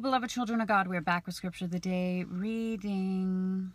Beloved children of God. We're back with scripture of the day, reading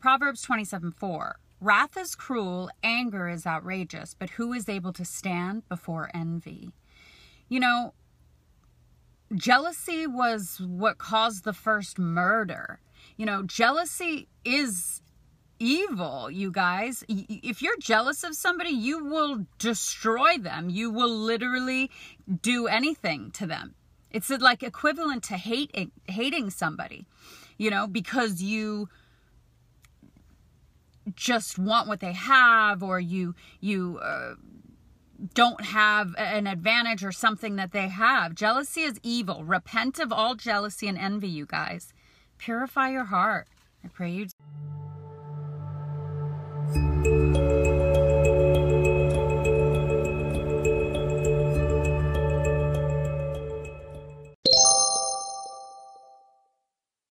Proverbs 27 4. Wrath is cruel, anger is outrageous, but who is able to stand before envy? You know, jealousy was what caused the first murder. You know, jealousy is evil, you guys. If you're jealous of somebody, you will destroy them. You will literally do anything to them. It's like equivalent to hating hating somebody, you know, because you just want what they have or you you uh, don't have an advantage or something that they have. Jealousy is evil. Repent of all jealousy and envy, you guys. Purify your heart. I pray you.